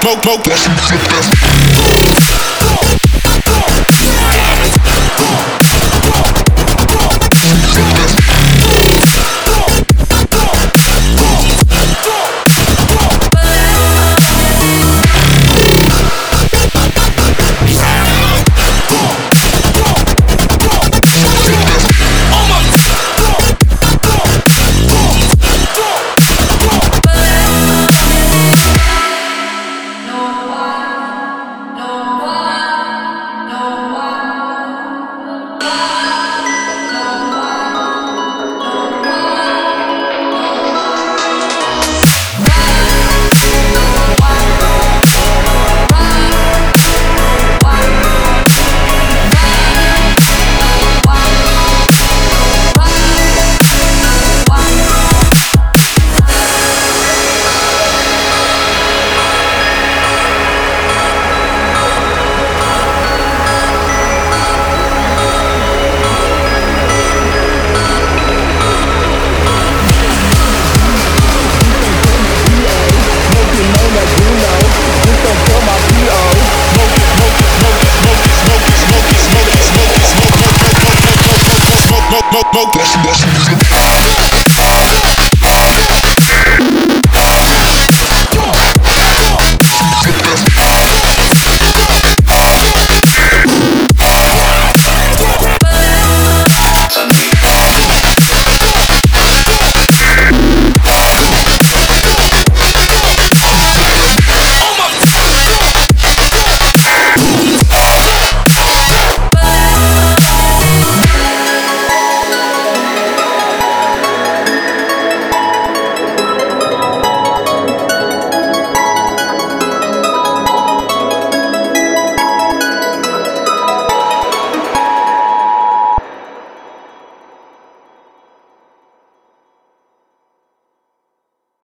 smoke, smoke, smoke. My passion, passion is